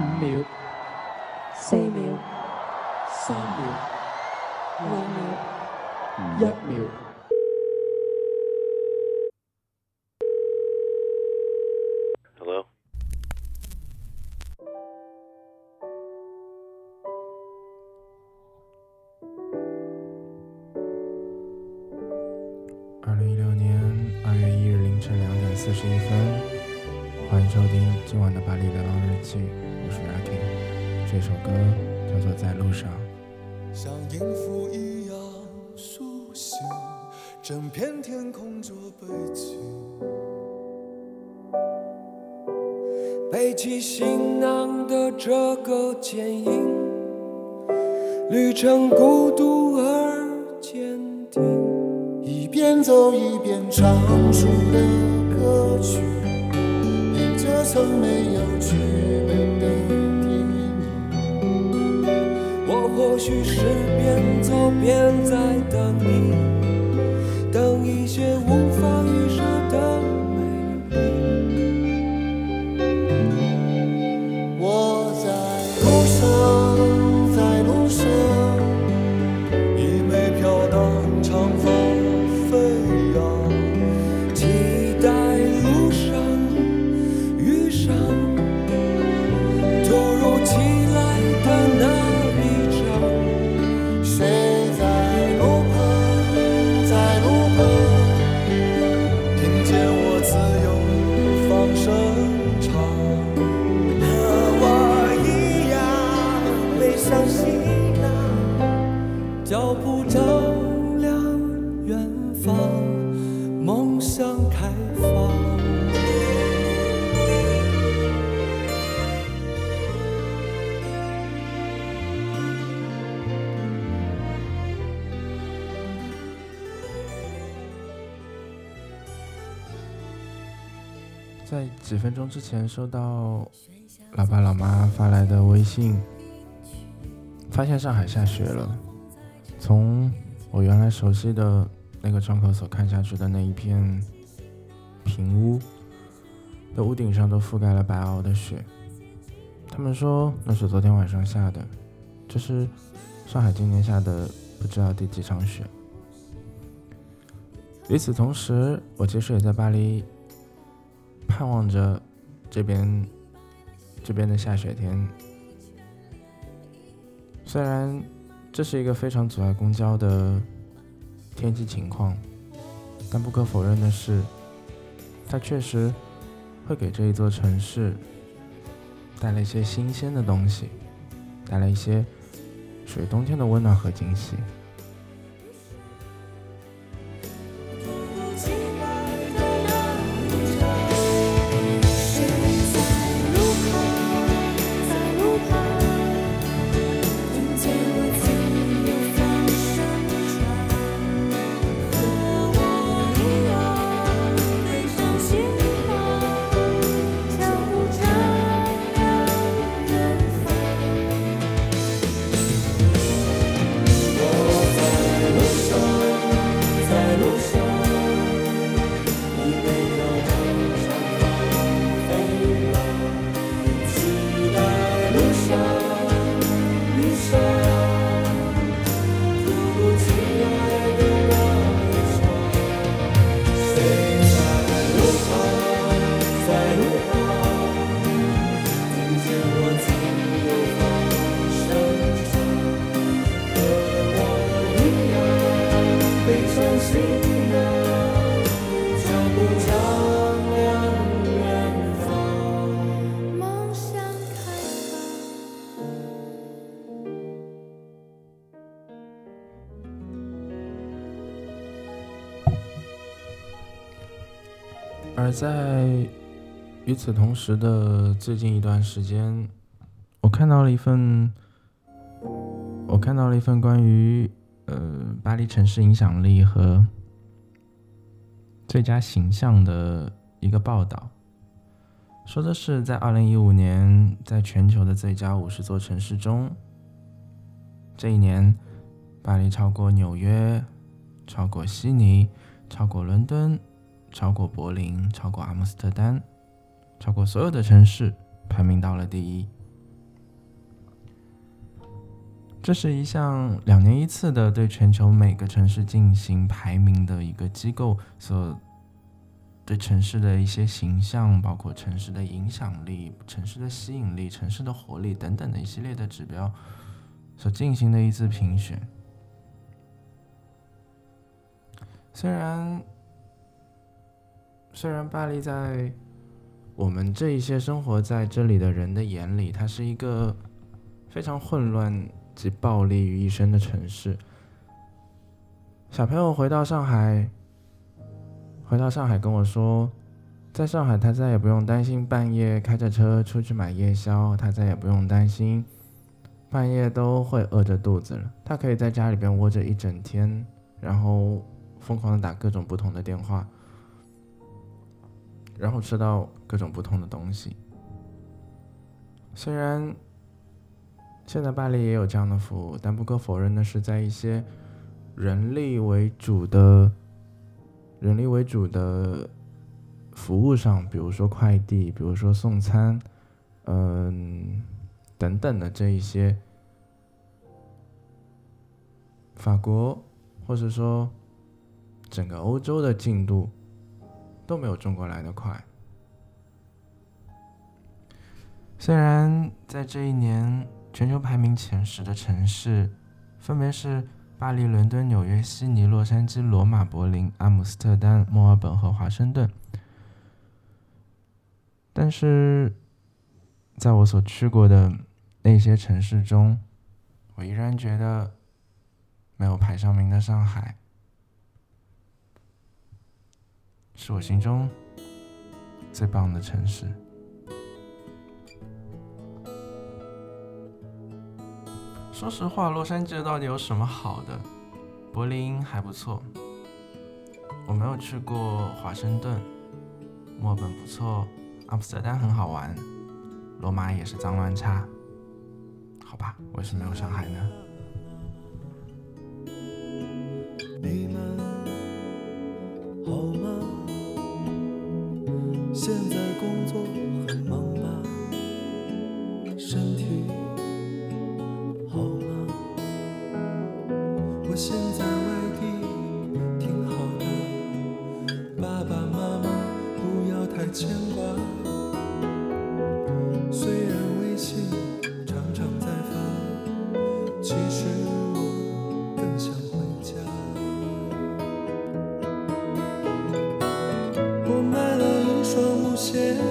五秒、四秒、三秒、两秒、一秒。一边走一边唱出的歌曲，这曾没有剧本的电影。我或许是边走边在等你，几分钟之前收到老爸老妈发来的微信，发现上海下雪了。从我原来熟悉的那个窗口所看下去的那一片平屋的屋顶上都覆盖了白皑的雪。他们说那是昨天晚上下的，这是上海今年下的不知道第几场雪。与此同时，我其实也在巴黎盼望着这边这边的下雪天。虽然这是一个非常阻碍公交的天气情况，但不可否认的是，它确实会给这一座城市带来一些新鲜的东西，带来一些属于冬天的温暖和惊喜。而在与此同时的最近一段时间，我看到了一份，我看到了一份关于呃巴黎城市影响力和最佳形象的一个报道，说的是在二零一五年，在全球的最佳五十座城市中，这一年，巴黎超过纽约，超过悉尼，超过伦敦，超过柏林，超过阿姆斯特丹，超过所有的城市，排名到了第一。这是一项两年一次的对全球每个城市进行排名的一个机构所对城市的一些形象，包括城市的影响力、城市的吸引力、城市的活力等等的一系列的指标所进行的一次评选。虽然虽然巴黎在我们这一些生活在这里的人的眼里，它是一个非常混乱。及暴力于一身的城市。小朋友回到上海，回到上海跟我说，在上海他再也不用担心半夜开着车出去买夜宵，他再也不用担心半夜都会饿着肚子了。他可以在家里边窝着一整天，然后疯狂的打各种不同的电话，然后吃到各种不同的东西。虽然。现在巴黎也有这样的服务，但不可否认的是，在一些人力为主的、人力为主的服务上，比如说快递，比如说送餐，嗯，等等的这一些，法国或者说整个欧洲的进度都没有中国来的快。虽然在这一年。全球排名前十的城市，分别是巴黎、伦敦、纽约、悉尼、洛杉矶、罗马、柏林、阿姆斯特丹、墨尔本和华盛顿。但是，在我所去过的那些城市中，我依然觉得没有排上名的上海，是我心中最棒的城市。说实话，洛杉矶到底有什么好的？柏林还不错，我没有去过华盛顿，墨本不错，阿姆斯特丹很好玩，罗马也是脏乱差。好吧，为什么没有上海呢？双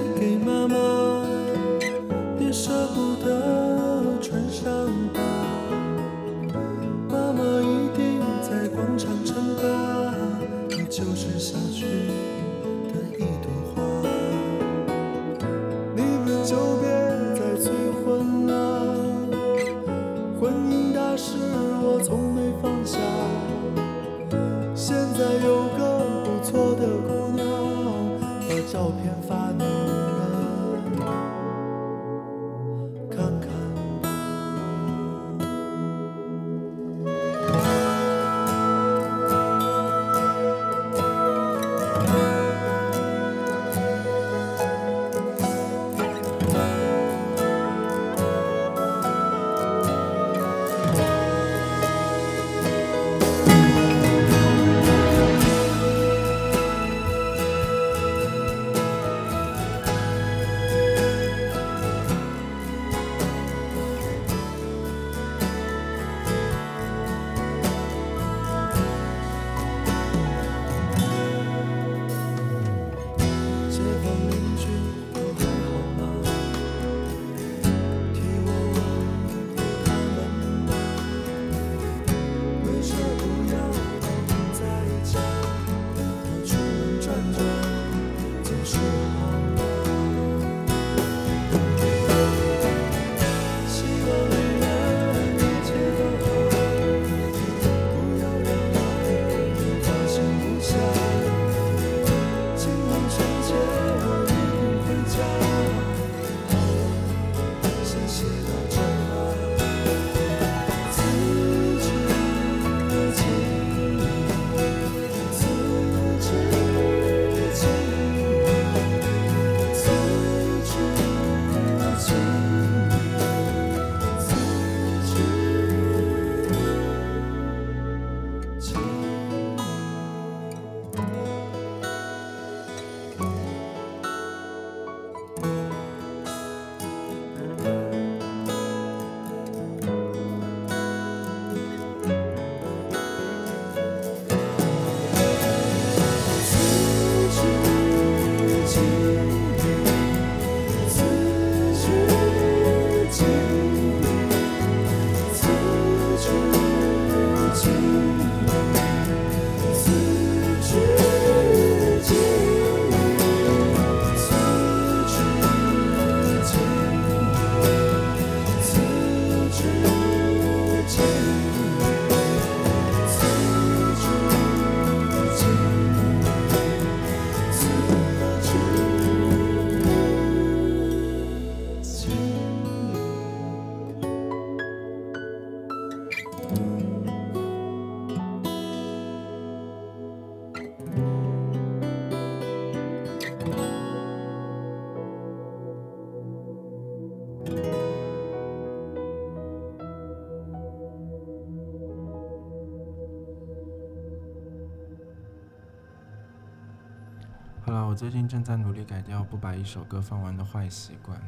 最近正在努力改掉不把一首歌放完的坏习惯，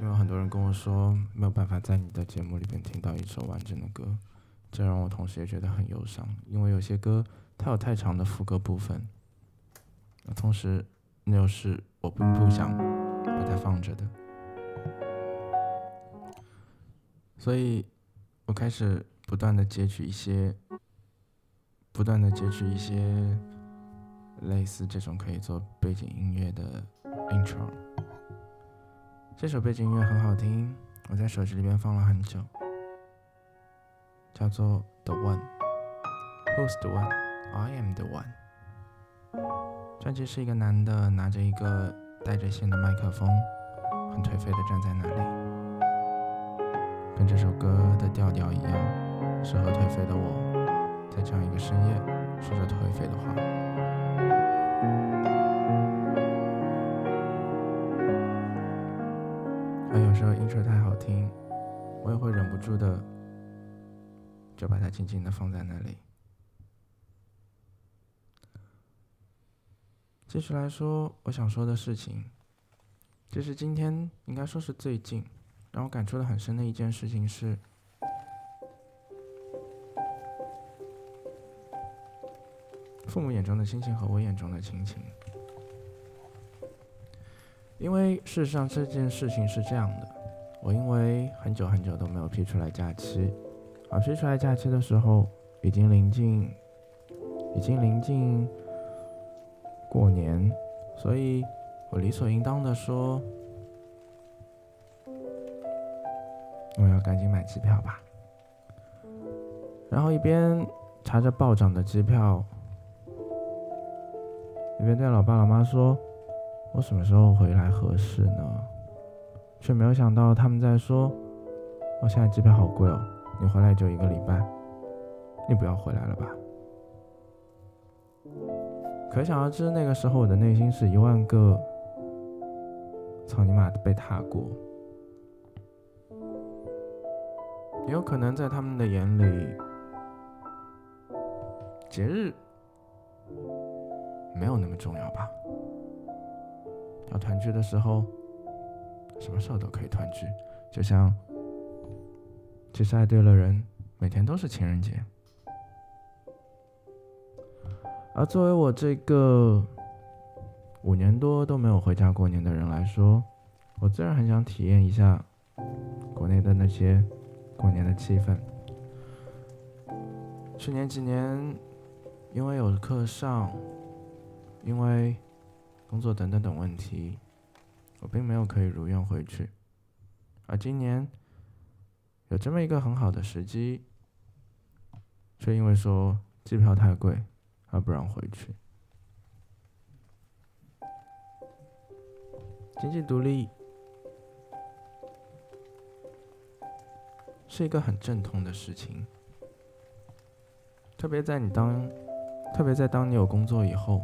因为很多人跟我说没有办法在你的节目里边听到一首完整的歌，这让我同时也觉得很忧伤，因为有些歌它有太长的副歌部分，同时那又是我并不想把它放着的，所以我开始不断的截取一些，不断的截取一些。类似这种可以做背景音乐的 intro，这首背景音乐很好听，我在手机里边放了很久，叫做 The One，Who's the One？I am the One。专辑是一个男的拿着一个带着线的麦克风，很颓废的站在那里，跟这首歌的调调一样，适合颓废的我，在这样一个深夜说着颓废的话。时候音色太好听，我也会忍不住的就把它静静的放在那里。继续来说我想说的事情，这是今天应该说是最近让我感触的很深的一件事情是，父母眼中的亲情和我眼中的亲情。因为事实上这件事情是这样的，我因为很久很久都没有批出来假期，而批出来假期的时候，已经临近，已经临近过年，所以我理所应当的说，我要赶紧买机票吧。然后一边查着暴涨的机票，一边对老爸老妈说。我什么时候回来合适呢？却没有想到他们在说：“我现在机票好贵哦，你回来就一个礼拜，你不要回来了吧？”可想而知，那个时候我的内心是一万个操你妈的被踏过。也有可能在他们的眼里，节日没有那么重要吧。要团聚的时候，什么时候都可以团聚。就像，其实爱对了人，每天都是情人节。而作为我这个五年多都没有回家过年的人来说，我自然很想体验一下国内的那些过年的气氛。去年几年，因为有课上，因为。工作等等等问题，我并没有可以如愿回去，而今年有这么一个很好的时机，却因为说机票太贵而不让回去。经济独立是一个很阵痛的事情，特别在你当，特别在当你有工作以后。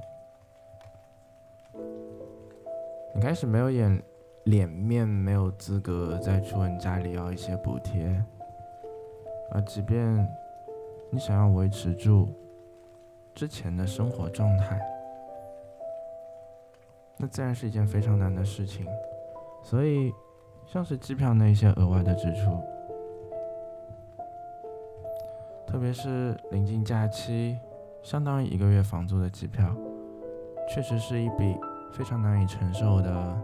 你开始没有脸脸面，没有资格再去问家里要一些补贴，而即便你想要维持住之前的生活状态，那自然是一件非常难的事情。所以，像是机票那一些额外的支出，特别是临近假期，相当于一个月房租的机票，确实是一笔。非常难以承受的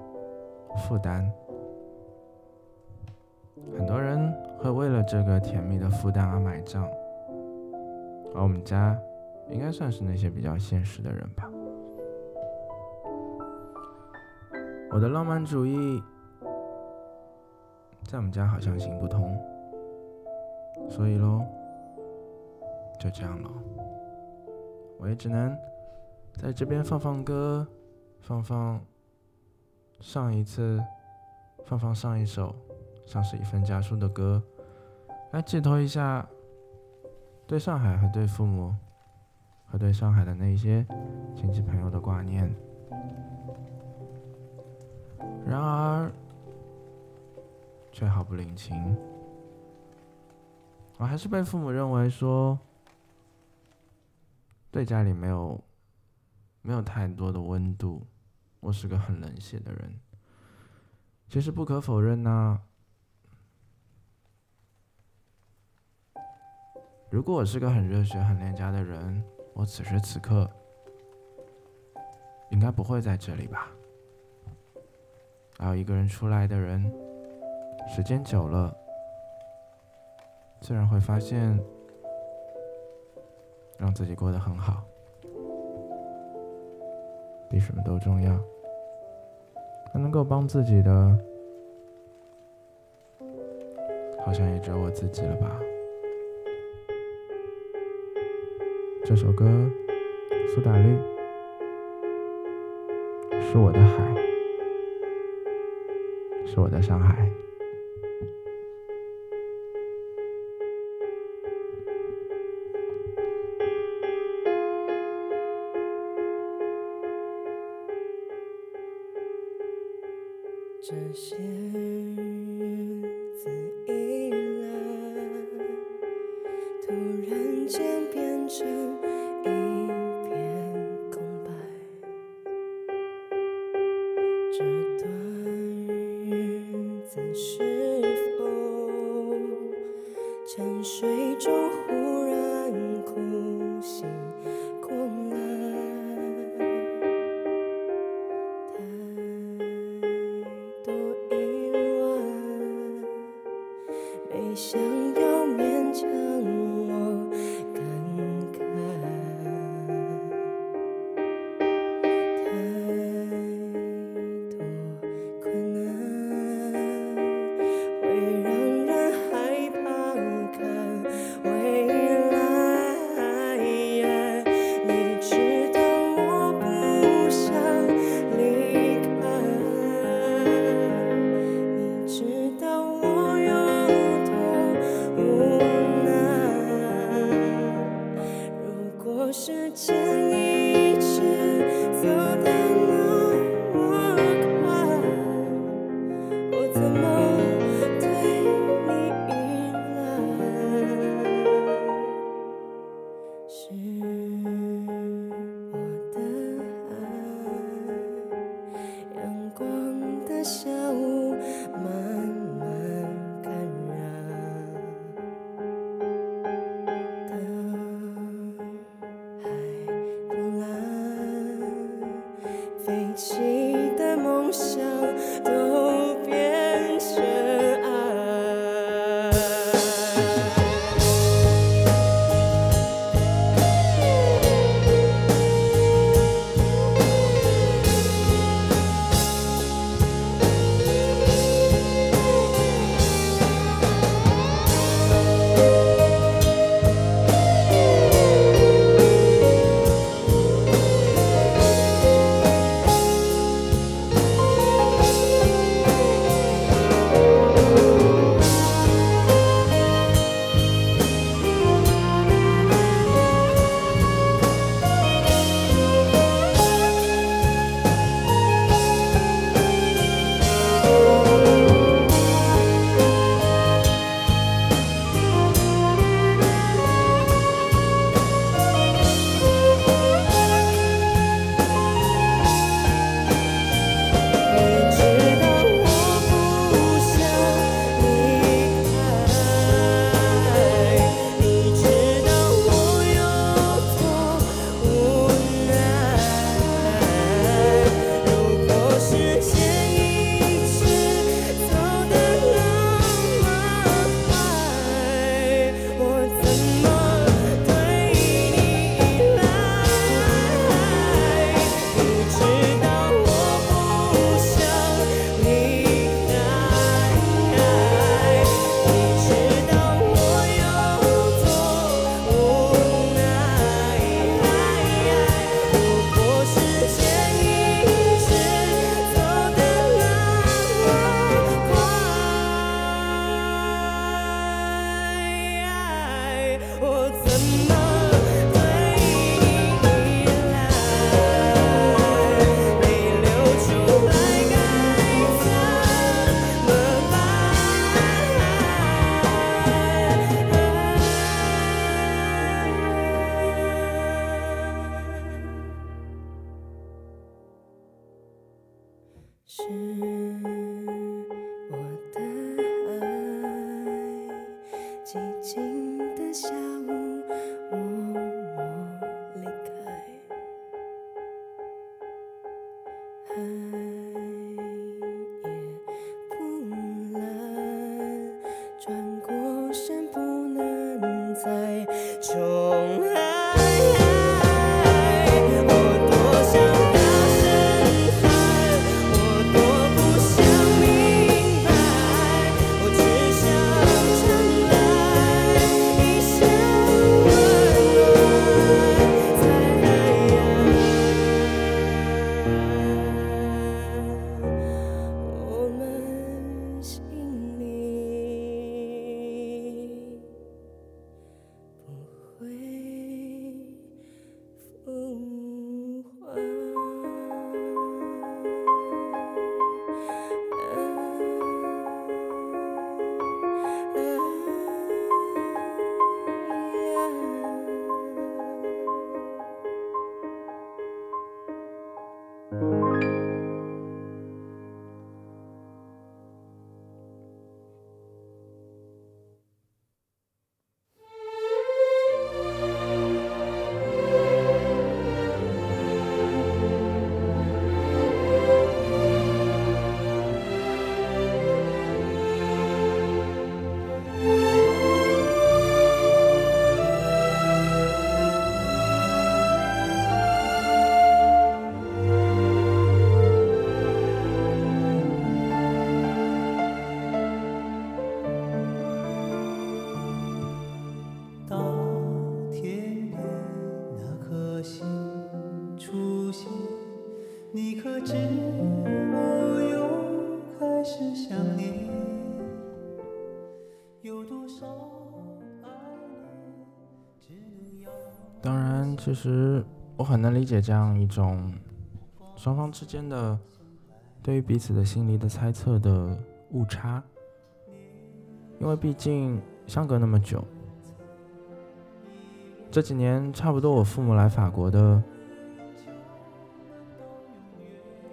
负担，很多人会为了这个甜蜜的负担而买账，而我们家应该算是那些比较现实的人吧。我的浪漫主义在我们家好像行不通，所以喽，就这样了，我也只能在这边放放歌。放放上一次，放放上一首像是一份家书的歌，来寄托一下对上海和对父母和对上海的那些亲戚朋友的挂念。然而，却毫不领情，我还是被父母认为说，对家里没有没有太多的温度。我是个很冷血的人。其实不可否认呐、如果我是个很热血、很恋家的人，我此时此刻应该不会在这里吧？还有一个人出来的人，时间久了，自然会发现，让自己过得很好，比什么都重要。还能够帮自己的，好像也只有我自己了吧。这首歌，苏打绿，是我的海，是我的上海。这些日子以来，突然间变成飞起的梦想。当当然，其实我很能理解这样一种双方之间的对于彼此的心理的猜测的误差，因为毕竟相隔那么久，这几年差不多我父母来法国的，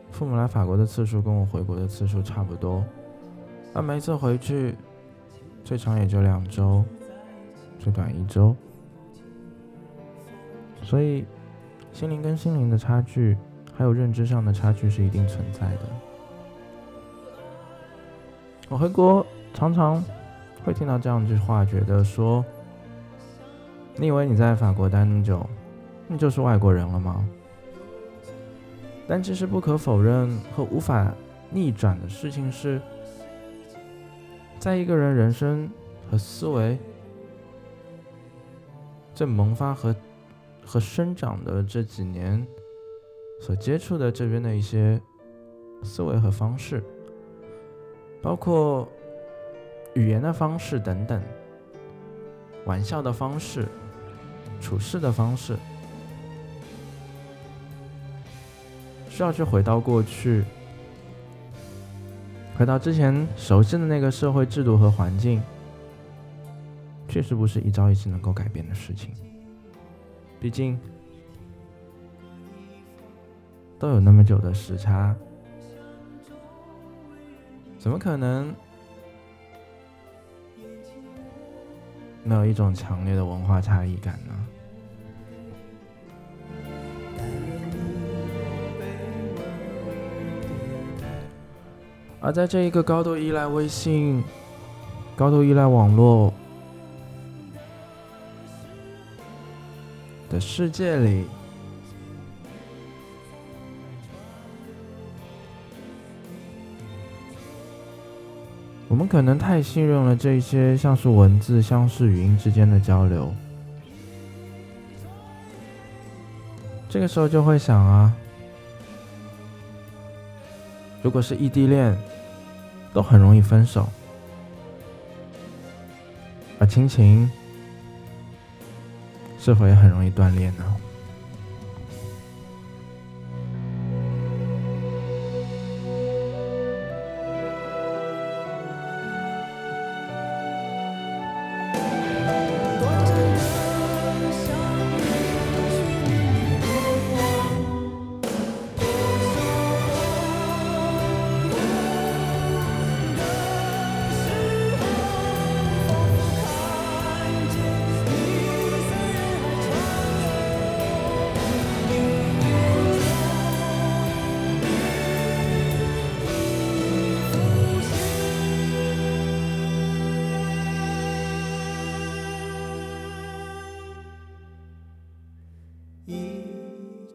父母来法国的次数跟我回国的次数差不多，而每一次回去，最长也就两周，最短一周。所以，心灵跟心灵的差距，还有认知上的差距是一定存在的。我回国常常会听到这样一句话，觉得说：“你以为你在法国待那么久，你就是外国人了吗？”但其实不可否认和无法逆转的事情是，在一个人人生和思维正萌发和和生长的这几年所接触的这边的一些思维和方式，包括语言的方式等等，玩笑的方式、处事的方式，需要去回到过去，回到之前熟悉的那个社会制度和环境，确实不是一朝一夕能够改变的事情。毕竟都有那么久的时差，怎么可能没有一种强烈的文化差异感呢？而在这一个高度依赖微信、高度依赖网络的世界里，我们可能太信任了这些像是文字、像是语音之间的交流。这个时候就会想啊，如果是异地恋，都很容易分手，而亲情是否也很容易断裂呢？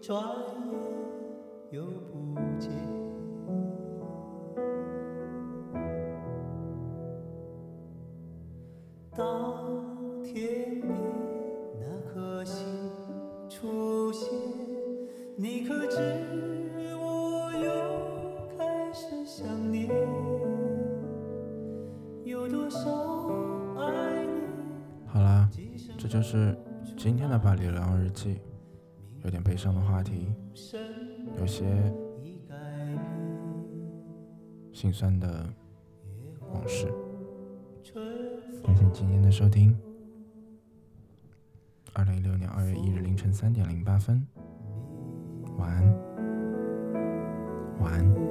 转眼又不见。当天边那颗星出现，你可知我又开始想念？有多少爱恋？好啦，这就是今天的巴黎流浪日记，有点悲伤的话题，有些心酸的往事。感谢今天的收听。二零一六年二月一日凌晨三点零八分，晚安，晚安。